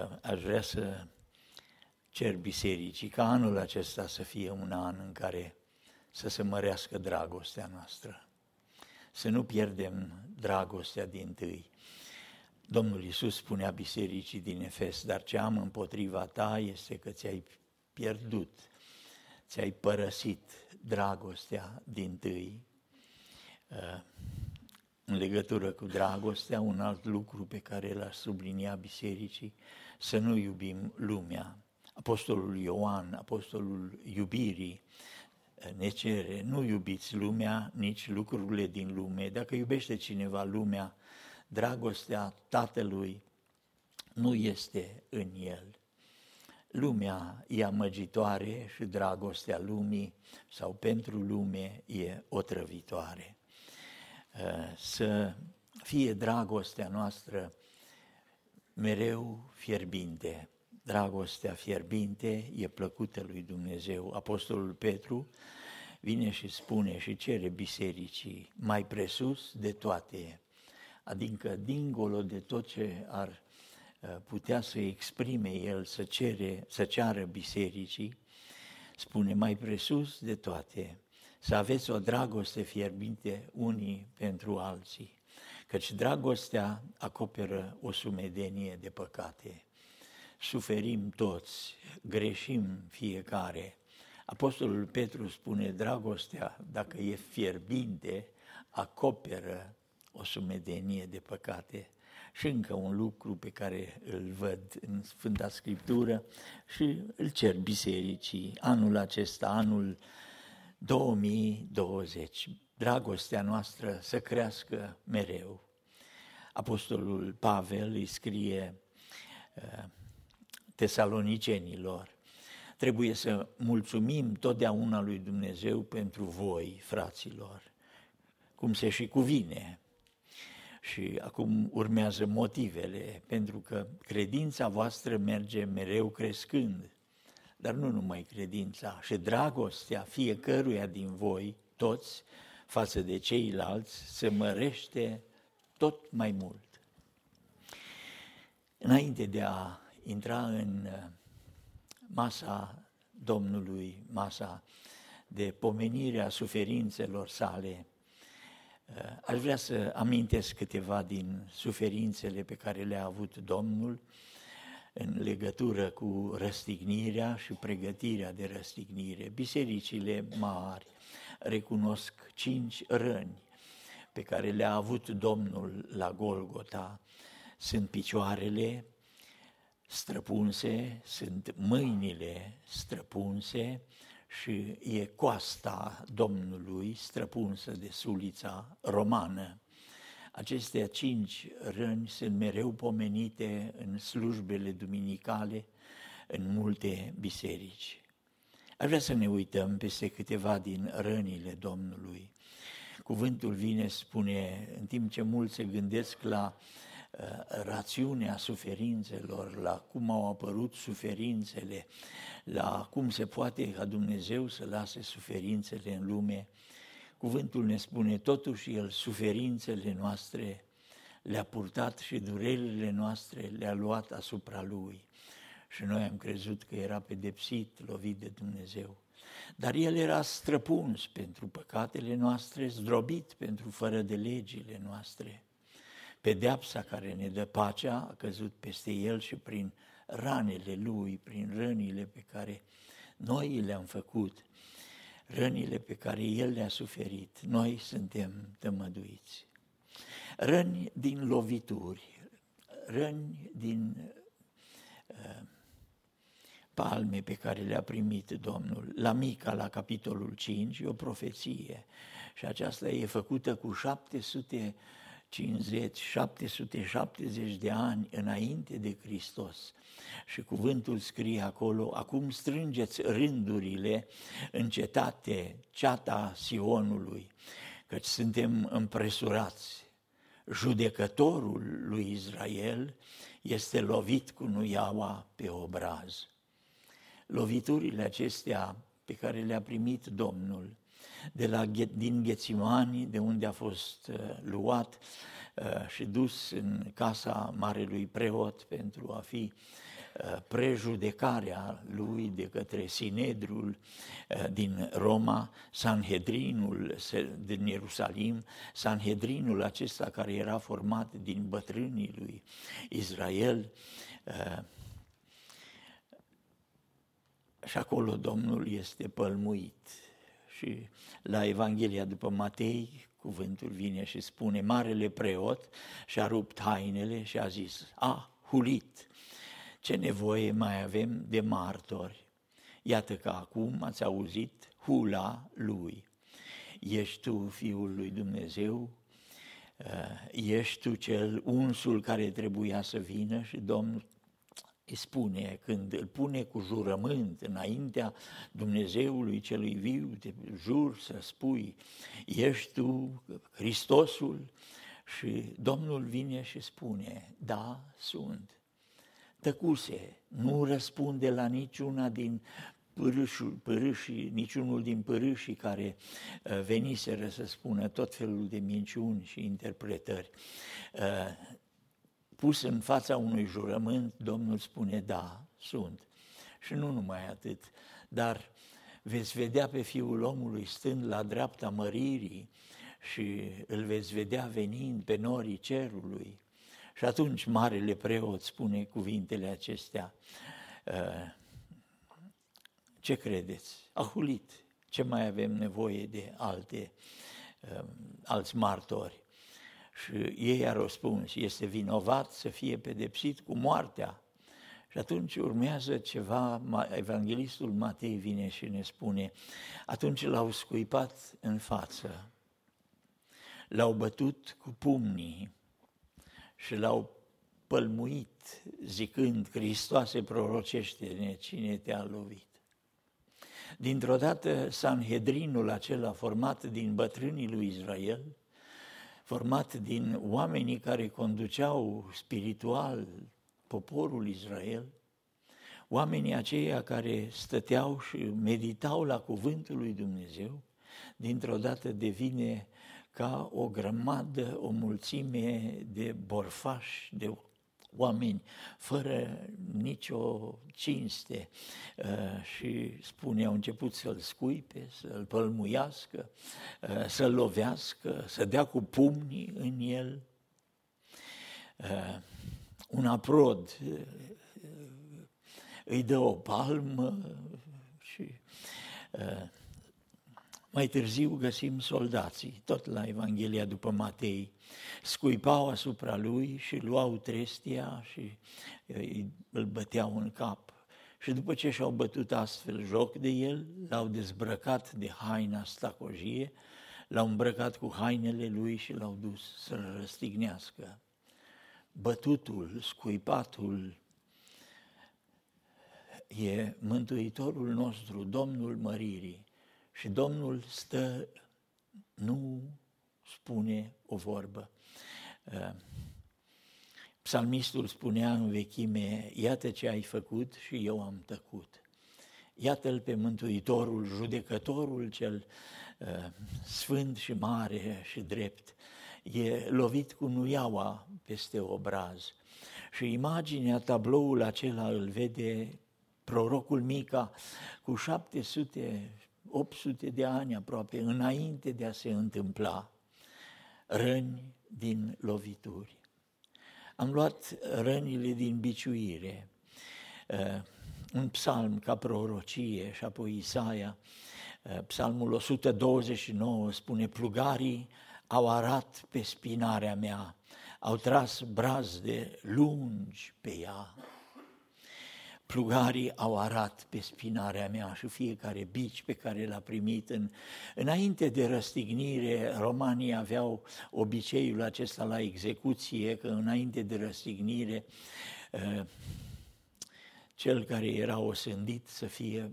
Uh, aș vrea să cer bisericii ca anul acesta să fie un an în care să se mărească dragostea noastră, să nu pierdem dragostea din tâi. Domnul Iisus spunea bisericii din Efes, dar ce am împotriva ta este că ți-ai pierdut, ți-ai părăsit dragostea din tâi. Uh, în legătură cu dragostea, un alt lucru pe care l-aș sublinia bisericii, să nu iubim lumea. Apostolul Ioan, apostolul iubirii, ne cere, nu iubiți lumea, nici lucrurile din lume. Dacă iubește cineva lumea, dragostea Tatălui nu este în el. Lumea e amăgitoare și dragostea lumii sau pentru lume e otrăvitoare. Să fie dragostea noastră mereu fierbinte. Dragostea fierbinte e plăcută lui Dumnezeu. Apostolul Petru vine și spune și cere bisericii mai presus de toate, adică dincolo de tot ce ar uh, putea să exprime el, să, cere, să ceară bisericii, spune mai presus de toate, să aveți o dragoste fierbinte unii pentru alții, căci dragostea acoperă o sumedenie de păcate. Suferim toți, greșim fiecare. Apostolul Petru spune, dragostea, dacă e fierbinte, acoperă o sumedenie de păcate. Și încă un lucru pe care îl văd în Sfânta Scriptură și îl cer bisericii anul acesta, anul 2020. Dragostea noastră să crească mereu. Apostolul Pavel îi scrie uh, tesalonicenilor, trebuie să mulțumim totdeauna lui Dumnezeu pentru voi, fraților, cum se și cuvine. Și acum urmează motivele, pentru că credința voastră merge mereu crescând dar nu numai credința, și dragostea fiecăruia din voi, toți, față de ceilalți, se mărește tot mai mult. Înainte de a intra în uh, masa Domnului, masa de pomenire a suferințelor sale, uh, aș vrea să amintesc câteva din suferințele pe care le-a avut Domnul, în legătură cu răstignirea și pregătirea de răstignire. Bisericile mari recunosc cinci răni pe care le-a avut Domnul la Golgota. Sunt picioarele străpunse, sunt mâinile străpunse și e coasta Domnului străpunsă de sulița romană. Acestea cinci răni sunt mereu pomenite în slujbele duminicale în multe biserici. Aș vrea să ne uităm peste câteva din rănile Domnului. Cuvântul vine, spune, în timp ce mulți se gândesc la uh, rațiunea suferințelor, la cum au apărut suferințele, la cum se poate ca Dumnezeu să lase suferințele în lume, Cuvântul ne spune, totuși El suferințele noastre le-a purtat și durerile noastre le-a luat asupra Lui. Și noi am crezut că era pedepsit, lovit de Dumnezeu. Dar El era străpuns pentru păcatele noastre, zdrobit pentru fără de legile noastre. Pedeapsa care ne dă pacea a căzut peste El și prin ranele Lui, prin rănile pe care noi le-am făcut, rănile pe care El le-a suferit, noi suntem tămăduiți. Răni din lovituri, răni din uh, palme pe care le-a primit Domnul. La Mica, la capitolul 5, e o profeție și aceasta e făcută cu 700 50, 770 de ani înainte de Hristos. Și cuvântul scrie acolo, acum strângeți rândurile în cetate, ceata Sionului, căci suntem împresurați. Judecătorul lui Israel este lovit cu nuiaua pe obraz. Loviturile acestea pe care le-a primit Domnul de la, din Ghețimani, de unde a fost uh, luat uh, și dus în casa marelui preot pentru a fi uh, prejudecarea lui de către Sinedrul din Roma, Sanhedrinul din Ierusalim, Sanhedrinul acesta care era format din bătrânii lui Israel, și acolo Domnul este pălmuit. Și la Evanghelia după Matei, cuvântul vine și spune, marele preot și-a rupt hainele și a zis, a, hulit, ce nevoie mai avem de martori? Iată că acum ați auzit hula lui. Ești tu Fiul lui Dumnezeu? Ești tu cel unsul care trebuia să vină și Domnul îi spune, când îl pune cu jurământ înaintea Dumnezeului celui viu, te jur să spui, ești tu Hristosul? Și Domnul vine și spune, da, sunt. Tăcuse, nu răspunde la niciuna din părâșul, părâșii, niciunul din părâșii care uh, veniseră să spună tot felul de minciuni și interpretări. Uh, pus în fața unui jurământ, Domnul spune, da, sunt. Și nu numai atât, dar veți vedea pe Fiul omului stând la dreapta măririi și îl veți vedea venind pe norii cerului. Și atunci marele preot spune cuvintele acestea. Uh, ce credeți? A hulit. Ce mai avem nevoie de alte, uh, alți martori? Și ei a răspuns, este vinovat să fie pedepsit cu moartea. Și atunci urmează ceva, evanghelistul Matei vine și ne spune, atunci l-au scuipat în față, l-au bătut cu pumnii și l-au pălmuit, zicând, Hristoase prorocește-ne cine te-a lovit. Dintr-o dată, Sanhedrinul acela format din bătrânii lui Israel, format din oamenii care conduceau spiritual poporul Israel, oamenii aceia care stăteau și meditau la cuvântul lui Dumnezeu, dintr-o dată devine ca o grămadă, o mulțime de borfași, de oameni fără nicio cinste uh, și spune, au început să-l scuipe, să-l pălmuiască, uh, să-l lovească, să dea cu pumnii în el. Uh, un aprod îi dă o palmă și mai târziu găsim soldații, tot la Evanghelia după Matei, scuipau asupra lui și luau trestia și îl băteau în cap. Și după ce și-au bătut astfel joc de el, l-au dezbrăcat de haina stacojie, l-au îmbrăcat cu hainele lui și l-au dus să-l răstignească. Bătutul, scuipatul, e Mântuitorul nostru, Domnul Măririi. Și Domnul stă, nu spune o vorbă. Uh, psalmistul spunea în vechime, iată ce ai făcut și eu am tăcut. Iată-l pe Mântuitorul, judecătorul cel uh, sfânt și mare și drept. E lovit cu nuiaua peste obraz. Și imaginea, tabloul acela îl vede prorocul Mica cu 700 800 de ani aproape înainte de a se întâmpla răni din lovituri. Am luat rănile din biciuire, uh, un psalm ca prorocie și apoi Isaia, uh, psalmul 129 spune, plugarii au arat pe spinarea mea, au tras brazde lungi pe ea plugarii au arat pe spinarea mea și fiecare bici pe care l-a primit. În, înainte de răstignire, romanii aveau obiceiul acesta la execuție, că înainte de răstignire, uh, cel care era osândit să fie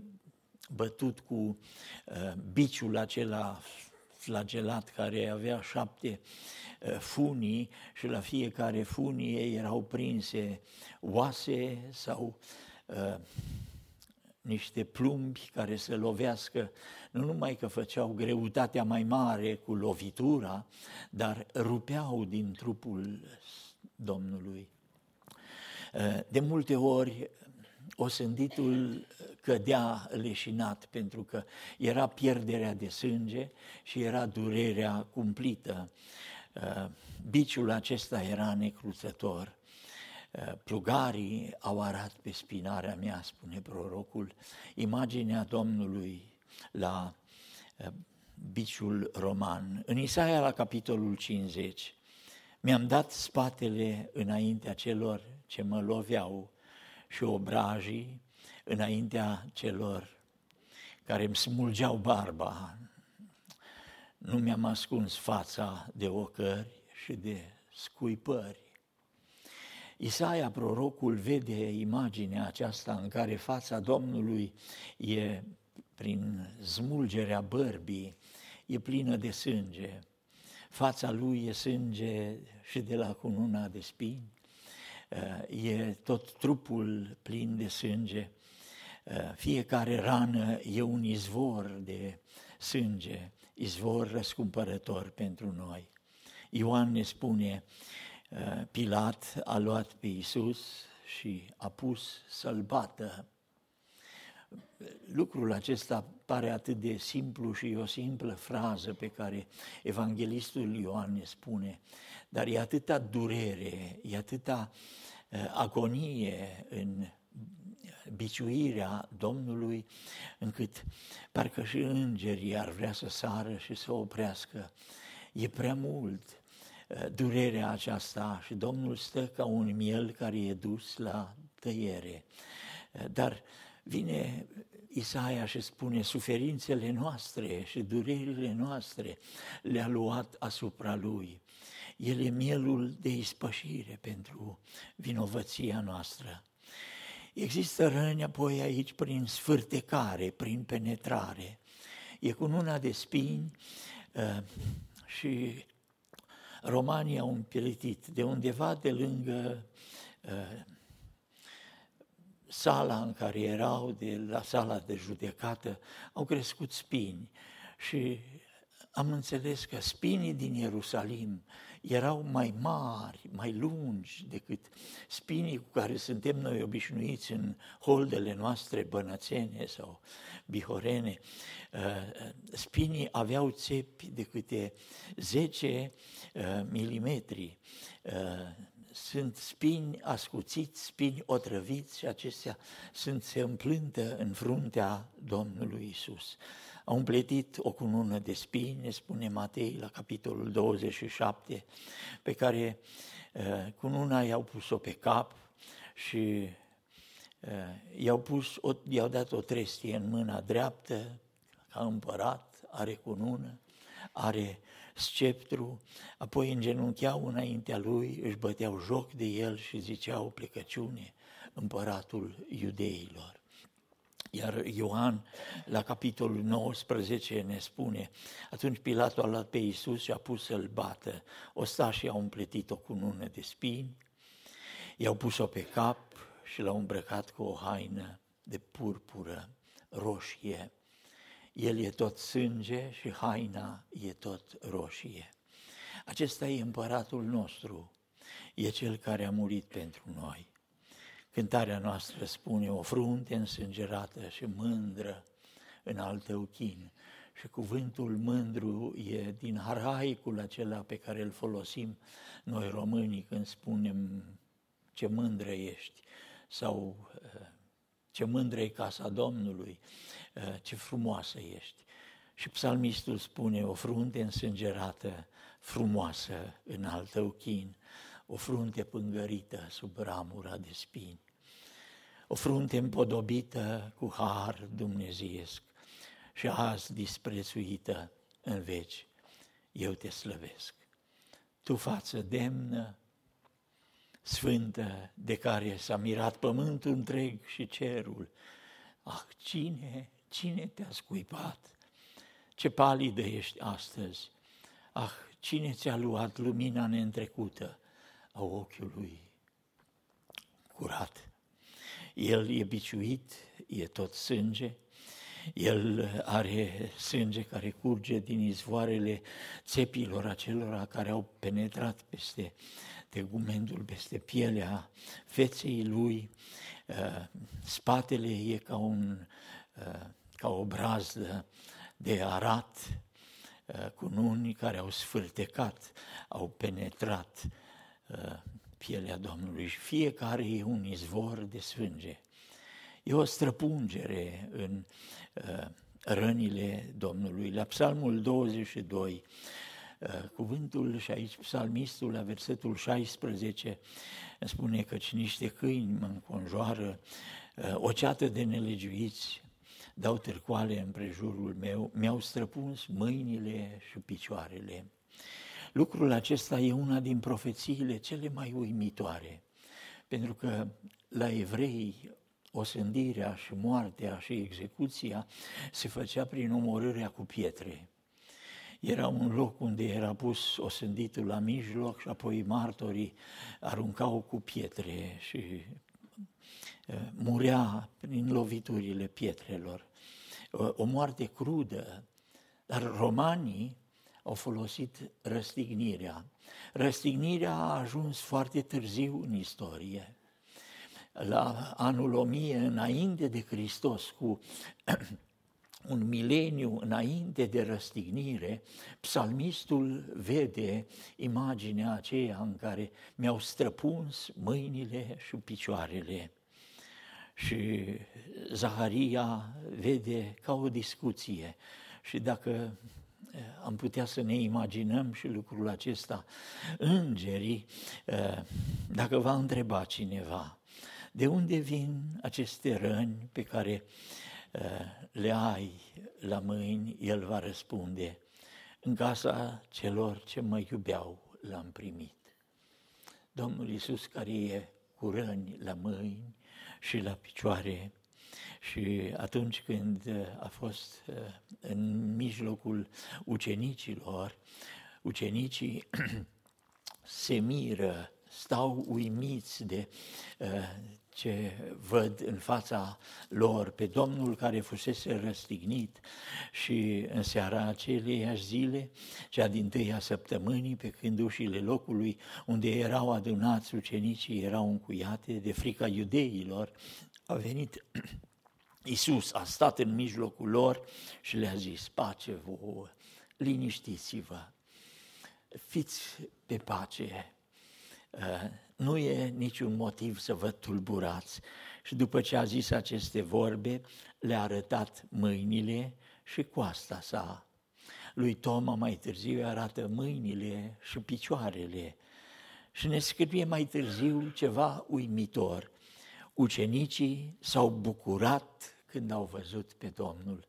bătut cu uh, biciul acela flagelat care avea șapte uh, funii și la fiecare funie erau prinse oase sau uh, Uh, niște plumbi care să lovească, nu numai că făceau greutatea mai mare cu lovitura, dar rupeau din trupul Domnului. De multe ori osânditul cădea leșinat pentru că era pierderea de sânge și era durerea cumplită. Biciul acesta era necruțător Eh, plugarii au arat pe spinarea mea, spune prorocul, imaginea Domnului la eh, biciul roman. În Isaia, la capitolul 50, mi-am dat spatele înaintea celor ce mă loveau și obrajii înaintea celor care îmi smulgeau barba. Nu mi-am ascuns fața de ocări și de scuipări. Isaia, prorocul, vede imaginea aceasta în care fața Domnului e, prin smulgerea bărbii, e plină de sânge. Fața lui e sânge și de la cununa de spini, e tot trupul plin de sânge, fiecare rană e un izvor de sânge, izvor răscumpărător pentru noi. Ioan ne spune, Eh, Pilat a luat pe Iisus și a pus să-l bată. Lucrul acesta pare atât de simplu și o simplă frază pe care evanghelistul Ioan ne spune, dar e atâta durere, e atâta eh, agonie în biciuirea Domnului, încât parcă și îngerii ar vrea să sară și să oprească. E prea mult. Eh, durerea aceasta și Domnul stă ca un miel care e dus la tăiere. Eh, dar vine Isaia și spune, suferințele noastre și durerile noastre le-a luat asupra lui. El e mielul de ispășire pentru vinovăția noastră. Există răni apoi aici prin sfârtecare, prin penetrare. E cu una de spini uh, și Romanii au împlitit de undeva de lângă uh, sala în care erau, de la sala de judecată, au crescut spini. Și am înțeles că spinii din Ierusalim erau mai mari, mai lungi decât spinii cu care suntem noi obișnuiți în holdele noastre bănățene sau bihorene. Uh, spinii aveau țepi de câte 10 uh, milimetri. Uh, sunt spini ascuțiți, spini otrăviți și acestea sunt se împlântă în fruntea Domnului Isus au împletit o cunună de spini, ne spune Matei la capitolul 27, pe care uh, cununa i-au pus-o pe cap și uh, i-au, pus o, i-au dat o trestie în mâna dreaptă, ca împărat, are cunună, are sceptru, apoi îngenuncheau înaintea lui, își băteau joc de el și ziceau plecăciune, împăratul iudeilor. Iar Ioan, la capitolul 19, ne spune, atunci Pilatul a luat pe Iisus și a pus să-l bată. Ostașii au împletit o cunună de spini, i-au pus-o pe cap și l-au îmbrăcat cu o haină de purpură roșie. El e tot sânge și haina e tot roșie. Acesta e împăratul nostru, e cel care a murit pentru noi. Cântarea noastră spune o frunte însângerată și mândră în altă uchin. Și cuvântul mândru e din haraicul acela pe care îl folosim noi românii când spunem ce mândră ești sau uh, ce mândră e casa Domnului, uh, ce frumoasă ești. Și psalmistul spune o frunte însângerată, frumoasă în altă uchin, o frunte pângărită sub ramura de spini o frunte împodobită cu har dumnezeiesc și azi disprețuită în veci, eu te slăvesc. Tu față demnă, sfântă, de care s-a mirat pământul întreg și cerul, ah, cine, cine te-a scuipat? Ce palidă ești astăzi! Ah, cine ți-a luat lumina neîntrecută a ochiului curat? El e biciuit, e tot sânge, el are sânge care curge din izvoarele țepilor acelora care au penetrat peste tegumentul, peste pielea feței lui. Uh, spatele e ca, un, uh, ca o brazdă de arat, uh, cu nuni care au sfârtecat, au penetrat pielea Domnului și fiecare e un izvor de sânge. E o străpungere în uh, rănile Domnului. La Psalmul 22, uh, cuvântul și aici psalmistul la versetul 16 spune că niște câini mă înconjoară, uh, o ceată de nelegiuiți dau târcoale împrejurul meu, mi-au străpuns mâinile și picioarele. Lucrul acesta e una din profețiile cele mai uimitoare, pentru că la evrei osândirea și moartea și execuția se făcea prin omorârea cu pietre. Era un loc unde era pus osânditul la mijloc și apoi martorii aruncau cu pietre și murea prin loviturile pietrelor. O moarte crudă, dar romanii au folosit răstignirea. Răstignirea a ajuns foarte târziu în istorie la anul 1000 înainte de Hristos, cu un mileniu înainte de răstignire, psalmistul vede imaginea aceea în care mi-au străpuns mâinile și picioarele. Și Zaharia vede ca o discuție. Și dacă eh, am putea să ne imaginăm și lucrul acesta, îngerii, eh, dacă va întreba cineva, de unde vin aceste răni pe care uh, le ai la mâini? El va răspunde, în casa celor ce mă iubeau l-am primit. Domnul Iisus care e cu răni la mâini și la picioare și atunci când uh, a fost uh, în mijlocul ucenicilor, ucenicii se miră, stau uimiți de ce văd în fața lor pe Domnul care fusese răstignit. Și în seara aceleiași zile, cea din tâia săptămânii, pe când ușile locului unde erau adunați ucenicii erau încuiate de frica iudeilor, a venit Isus, a stat în mijlocul lor și le-a zis, pace vouă, liniștiți-vă, fiți pe pace, uh, nu e niciun motiv să vă tulburați. Și după ce a zis aceste vorbe, le-a arătat mâinile și coasta sa. Lui Toma mai târziu arată mâinile și picioarele. Și ne scrie mai târziu ceva uimitor. Ucenicii s-au bucurat când au văzut pe Domnul.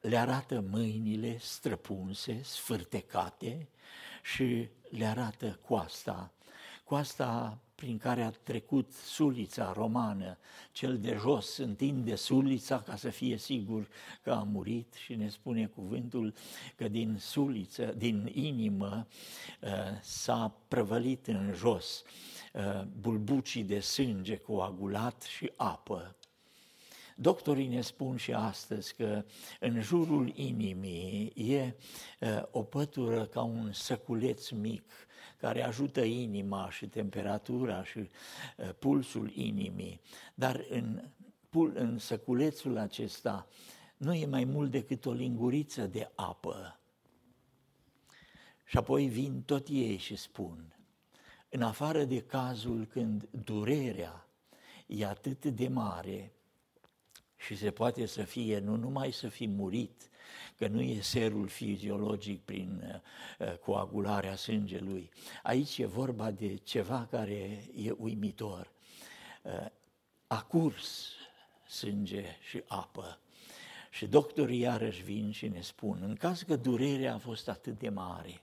Le arată mâinile străpunse, sfârtecate și le arată coasta coasta prin care a trecut sulița romană, cel de jos întinde sulița ca să fie sigur că a murit și ne spune cuvântul că din suliță, din inimă uh, s-a prăvălit în jos uh, bulbucii de sânge coagulat și apă. Doctorii ne spun și astăzi că în jurul inimii e uh, o pătură ca un săculeț mic care ajută inima și temperatura și uh, pulsul inimii, dar în, în săculețul acesta nu e mai mult decât o linguriță de apă. Și apoi vin tot ei și spun, în afară de cazul când durerea e atât de mare și se poate să fie, nu numai să fi murit, că nu e serul fiziologic prin uh, coagularea sângelui. Aici e vorba de ceva care e uimitor. Uh, a curs sânge și apă. Și doctorii iarăși vin și ne spun, în caz că durerea a fost atât de mare,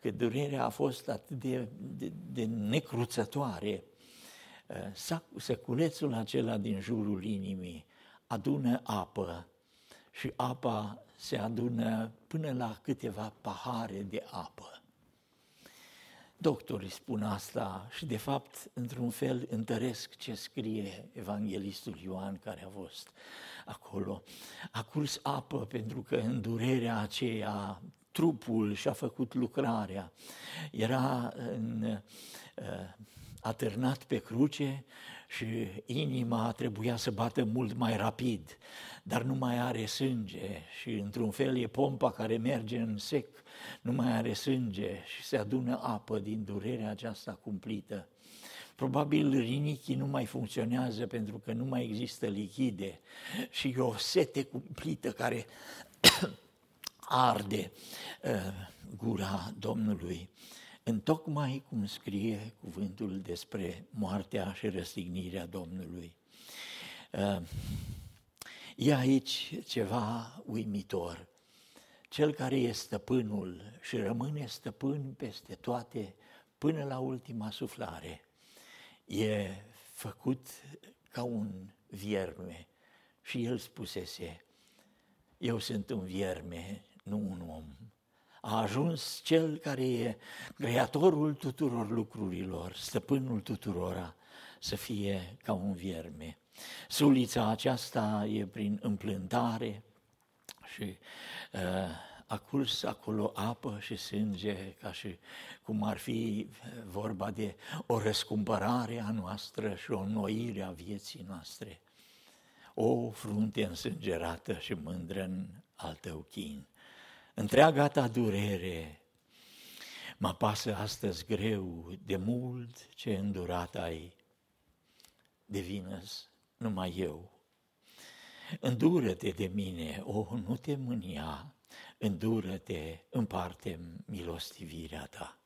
că durerea a fost atât de, de, de necruțătoare, uh, săculețul acela din jurul inimii adună apă și apa se adună până la câteva pahare de apă. doctorii spun asta și de fapt, într-un fel, întăresc ce scrie evanghelistul Ioan care a fost acolo. A curs apă pentru că în durerea aceea trupul și-a făcut lucrarea. Era în, uh, atârnat pe cruce și inima trebuia să bată mult mai rapid, dar nu mai are sânge și într-un fel e pompa care merge în sec, nu mai are sânge și se adună apă din durerea aceasta cumplită. Probabil rinichii nu mai funcționează pentru că nu mai există lichide și e o sete cumplită care arde uh, gura Domnului. Întocmai cum scrie cuvântul despre moartea și răstignirea Domnului. Uh, e aici ceva uimitor. Cel care e stăpânul și rămâne stăpân peste toate până la ultima suflare, e făcut ca un vierme și el spusese, eu sunt un vierme, nu un om. A ajuns cel care e creatorul tuturor lucrurilor, stăpânul tuturora, să fie ca un vierme. Sulița aceasta e prin împlântare și uh, a curs acolo apă și sânge, ca și cum ar fi vorba de o răscumpărare a noastră și o noire a vieții noastre. O frunte însângerată și mândră în al tău chin. Întreaga ta durere mă pasă astăzi greu de mult ce îndurat ai. De vină numai eu. Îndură-te de mine, o, oh, nu te mânia, îndură-te, împarte milostivirea ta.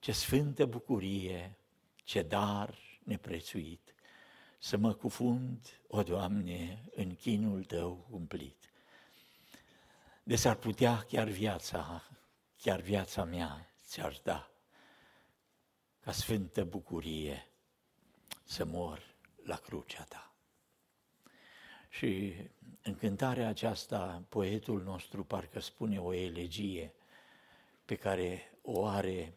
Ce sfântă bucurie, ce dar neprețuit, să mă cufund, o Doamne, în chinul Tău umplit. De s-ar putea chiar viața, chiar viața mea ți-aș da, ca sfântă bucurie, să mor la crucea Ta. Și în cântarea aceasta, poetul nostru parcă spune o elegie pe care o are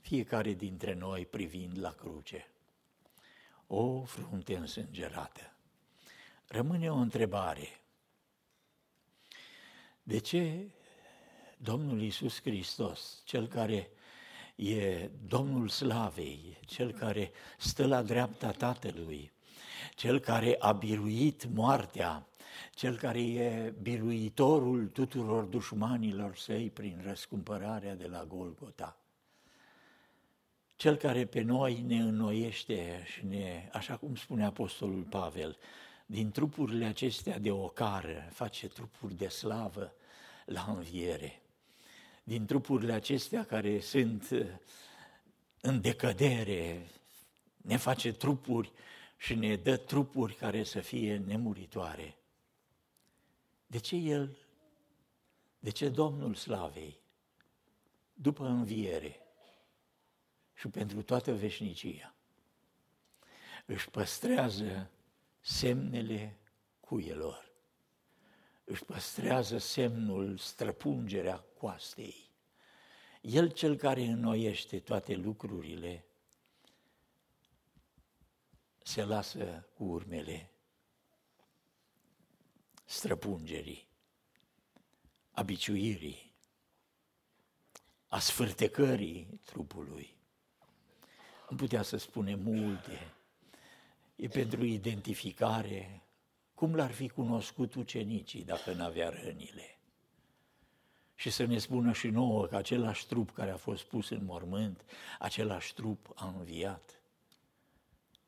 fiecare dintre noi privind la cruce. O frunte însângerată. Rămâne o întrebare. De ce Domnul Iisus Hristos, Cel care e Domnul Slavei, Cel care stă la dreapta Tatălui, Cel care a biruit moartea, Cel care e biruitorul tuturor dușmanilor săi prin răscumpărarea de la Golgota, Cel care pe noi ne înnoiește și ne, așa cum spune Apostolul Pavel, din trupurile acestea de ocară, face trupuri de slavă la înviere. Din trupurile acestea care sunt uh, în decădere, ne face trupuri și ne dă trupuri care să fie nemuritoare. De ce El, de ce Domnul Slavei, după înviere și pentru toată veșnicia, își păstrează semnele cuielor. Își păstrează semnul, străpungerea coastei. El cel care înnoiește toate lucrurile, se lasă cu urmele străpungerii, abiciuirii, a sfârtecării trupului. Am putea să spunem multe e pentru identificare, cum l-ar fi cunoscut ucenicii dacă n-avea rănile. Și să ne spună și nouă că același trup care a fost pus în mormânt, același trup a înviat.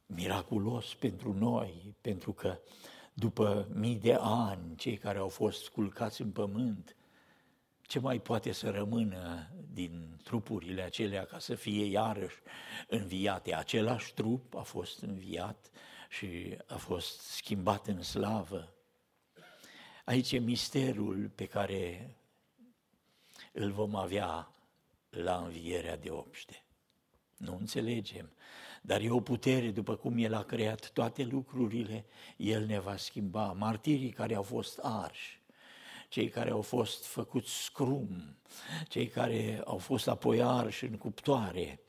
Miraculos pentru noi, pentru că după mii de ani, cei care au fost sculcați în pământ, ce mai poate să rămână din trupurile acelea ca să fie iarăși înviate? Același trup a fost înviat și a fost schimbat în slavă. Aici e misterul pe care îl vom avea la învierea de obște. Nu înțelegem, dar e o putere, după cum El a creat toate lucrurile, El ne va schimba. Martirii care au fost arși, cei care au fost făcuți scrum, cei care au fost apoi arși în cuptoare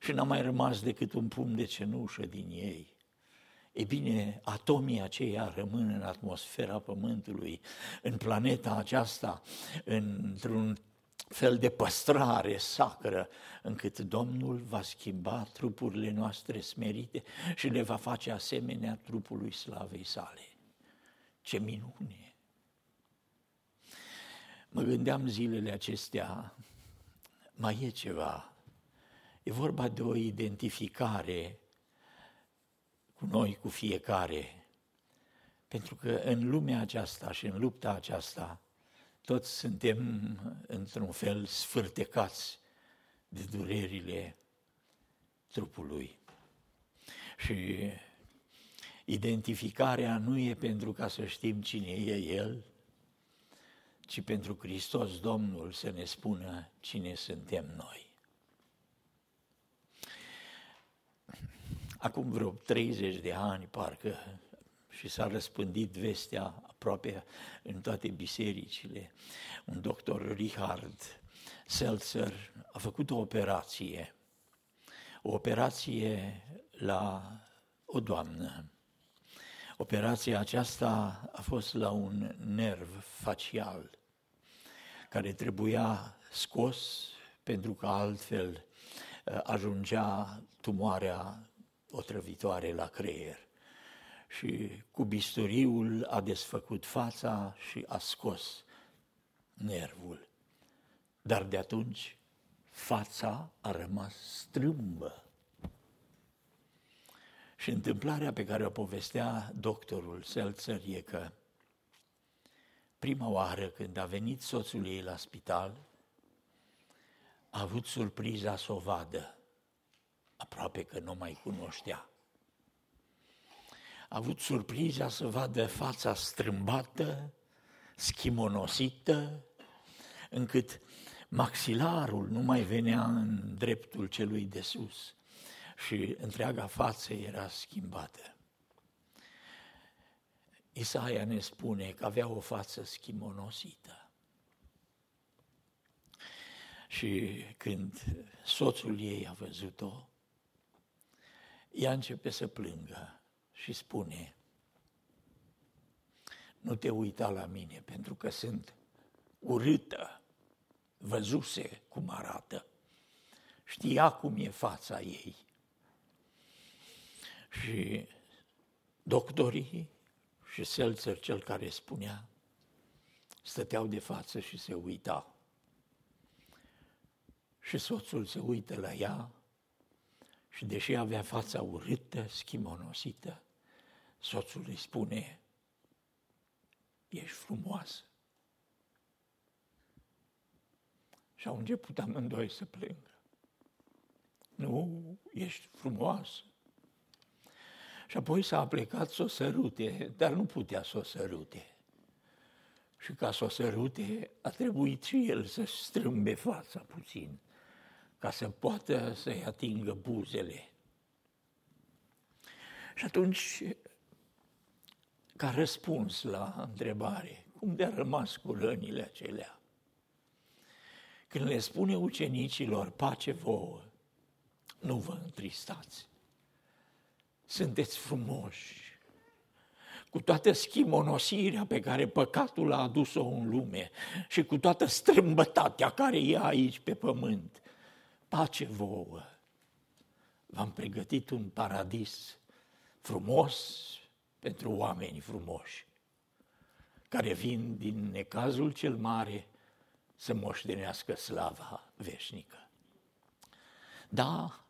și n-a mai rămas decât un pumn de cenușă din ei. E bine, atomii aceia rămân în atmosfera Pământului, în planeta aceasta, într-un fel de păstrare sacră, încât Domnul va schimba trupurile noastre smerite și le va face asemenea trupului slavei sale. Ce minune! Mă gândeam zilele acestea, mai e ceva. E vorba de o identificare cu noi, cu fiecare. Pentru că în lumea aceasta și în lupta aceasta, toți suntem într-un fel sfârtecați de durerile trupului. Și identificarea nu e pentru ca să știm cine e El, ci pentru Hristos Domnul să ne spună cine suntem noi. Acum vreo 30 de ani, parcă, și s-a răspândit vestea aproape în toate bisericile. Un doctor Richard Seltzer a făcut o operație, o operație la o doamnă. Operația aceasta a fost la un nerv facial care trebuia scos pentru că altfel uh, ajungea tumoarea otrăvitoare la creier. Și cu bisturiul a desfăcut fața și a scos nervul. Dar de atunci fața a rămas strâmbă. Și întâmplarea pe care o povestea doctorul Seltzer e că prima oară când a venit soțul ei la spital, a avut surpriza să o vadă, aproape că nu mai cunoștea. A avut surpriza să vadă fața strâmbată, schimonosită, încât maxilarul nu mai venea în dreptul celui de sus și întreaga față era schimbată. Isaia ne spune că avea o față schimonosită. Și când soțul ei a văzut-o, ea începe să plângă și spune, nu te uita la mine pentru că sunt urâtă, văzuse cum arată, știa cum e fața ei. Și doctorii și Seltzer, cel care spunea, stăteau de față și se uita. Și soțul se uită la ea și deși avea fața urâtă, schimonosită, soțul îi spune, ești frumoasă. Și au început amândoi să plângă. Nu, ești frumoasă. Și apoi s-a plecat să o sărute, dar nu putea să o sărute. Și ca să o sărute, a trebuit și el să strâmbe fața puțin, ca să poată să-i atingă buzele. Și atunci, ca răspuns la întrebare, cum de-a rămas cu rănile acelea? Când le spune ucenicilor, pace vouă, nu vă întristați sunteți frumoși, cu toată schimonosirea pe care păcatul a adus-o în lume și cu toată strâmbătatea care e aici pe pământ. Pace vouă! V-am pregătit un paradis frumos pentru oameni frumoși, care vin din necazul cel mare să moștenească slava veșnică. Da,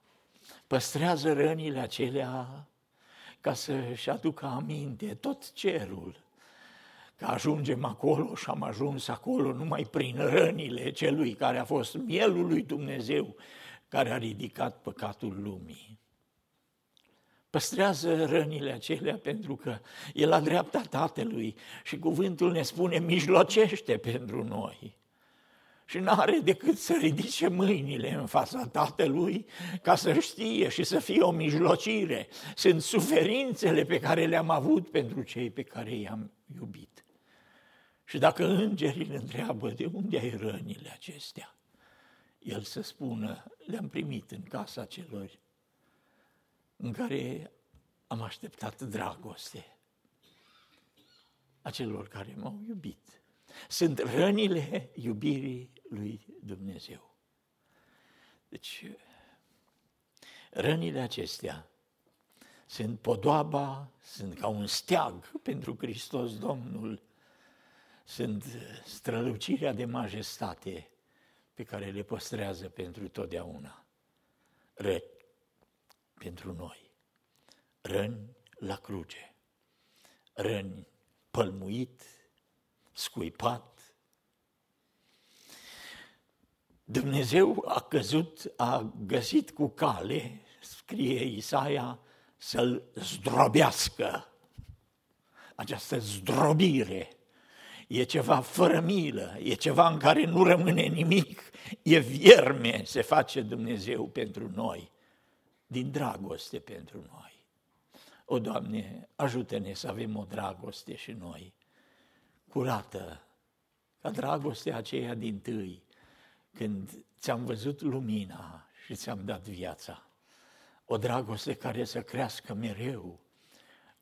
păstrează rănile acelea ca să-și aducă aminte tot cerul. Că ajungem acolo și am ajuns acolo numai prin rănile celui care a fost mielul lui Dumnezeu, care a ridicat păcatul lumii. Păstrează rănile acelea pentru că e la dreapta Tatălui și cuvântul ne spune mijlocește pentru noi și nu are decât să ridice mâinile în fața Tatălui ca să știe și să fie o mijlocire. Sunt suferințele pe care le-am avut pentru cei pe care i-am iubit. Și dacă îngerii îl întreabă de unde ai rănile acestea, el să spună, le-am primit în casa celor în care am așteptat dragoste a celor care m-au iubit. Sunt rănile iubirii lui Dumnezeu. Deci, rănile acestea sunt podoaba, sunt ca un steag pentru Hristos Domnul, sunt strălucirea de majestate pe care le păstrează pentru totdeauna. Răni pentru noi, răni la cruce, răni pălmuit, scuipat. Dumnezeu a căzut, a găsit cu cale, scrie Isaia, să-l zdrobească. Această zdrobire e ceva fără milă, e ceva în care nu rămâne nimic, e vierme, se face Dumnezeu pentru noi, din dragoste pentru noi. O, Doamne, ajută-ne să avem o dragoste și noi, curată, ca dragostea aceea din tâi, când ți-am văzut lumina și ți-am dat viața. O dragoste care să crească mereu,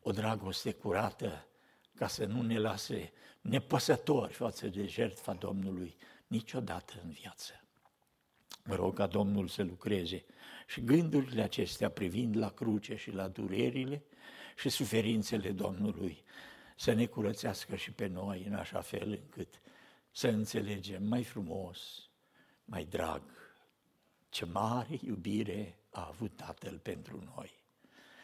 o dragoste curată, ca să nu ne lase nepăsători față de jertfa Domnului niciodată în viață. Mă rog ca Domnul să lucreze și gândurile acestea privind la cruce și la durerile și suferințele Domnului să ne curățească și pe noi în așa fel încât să înțelegem mai frumos, mai drag, ce mare iubire a avut Tatăl pentru noi.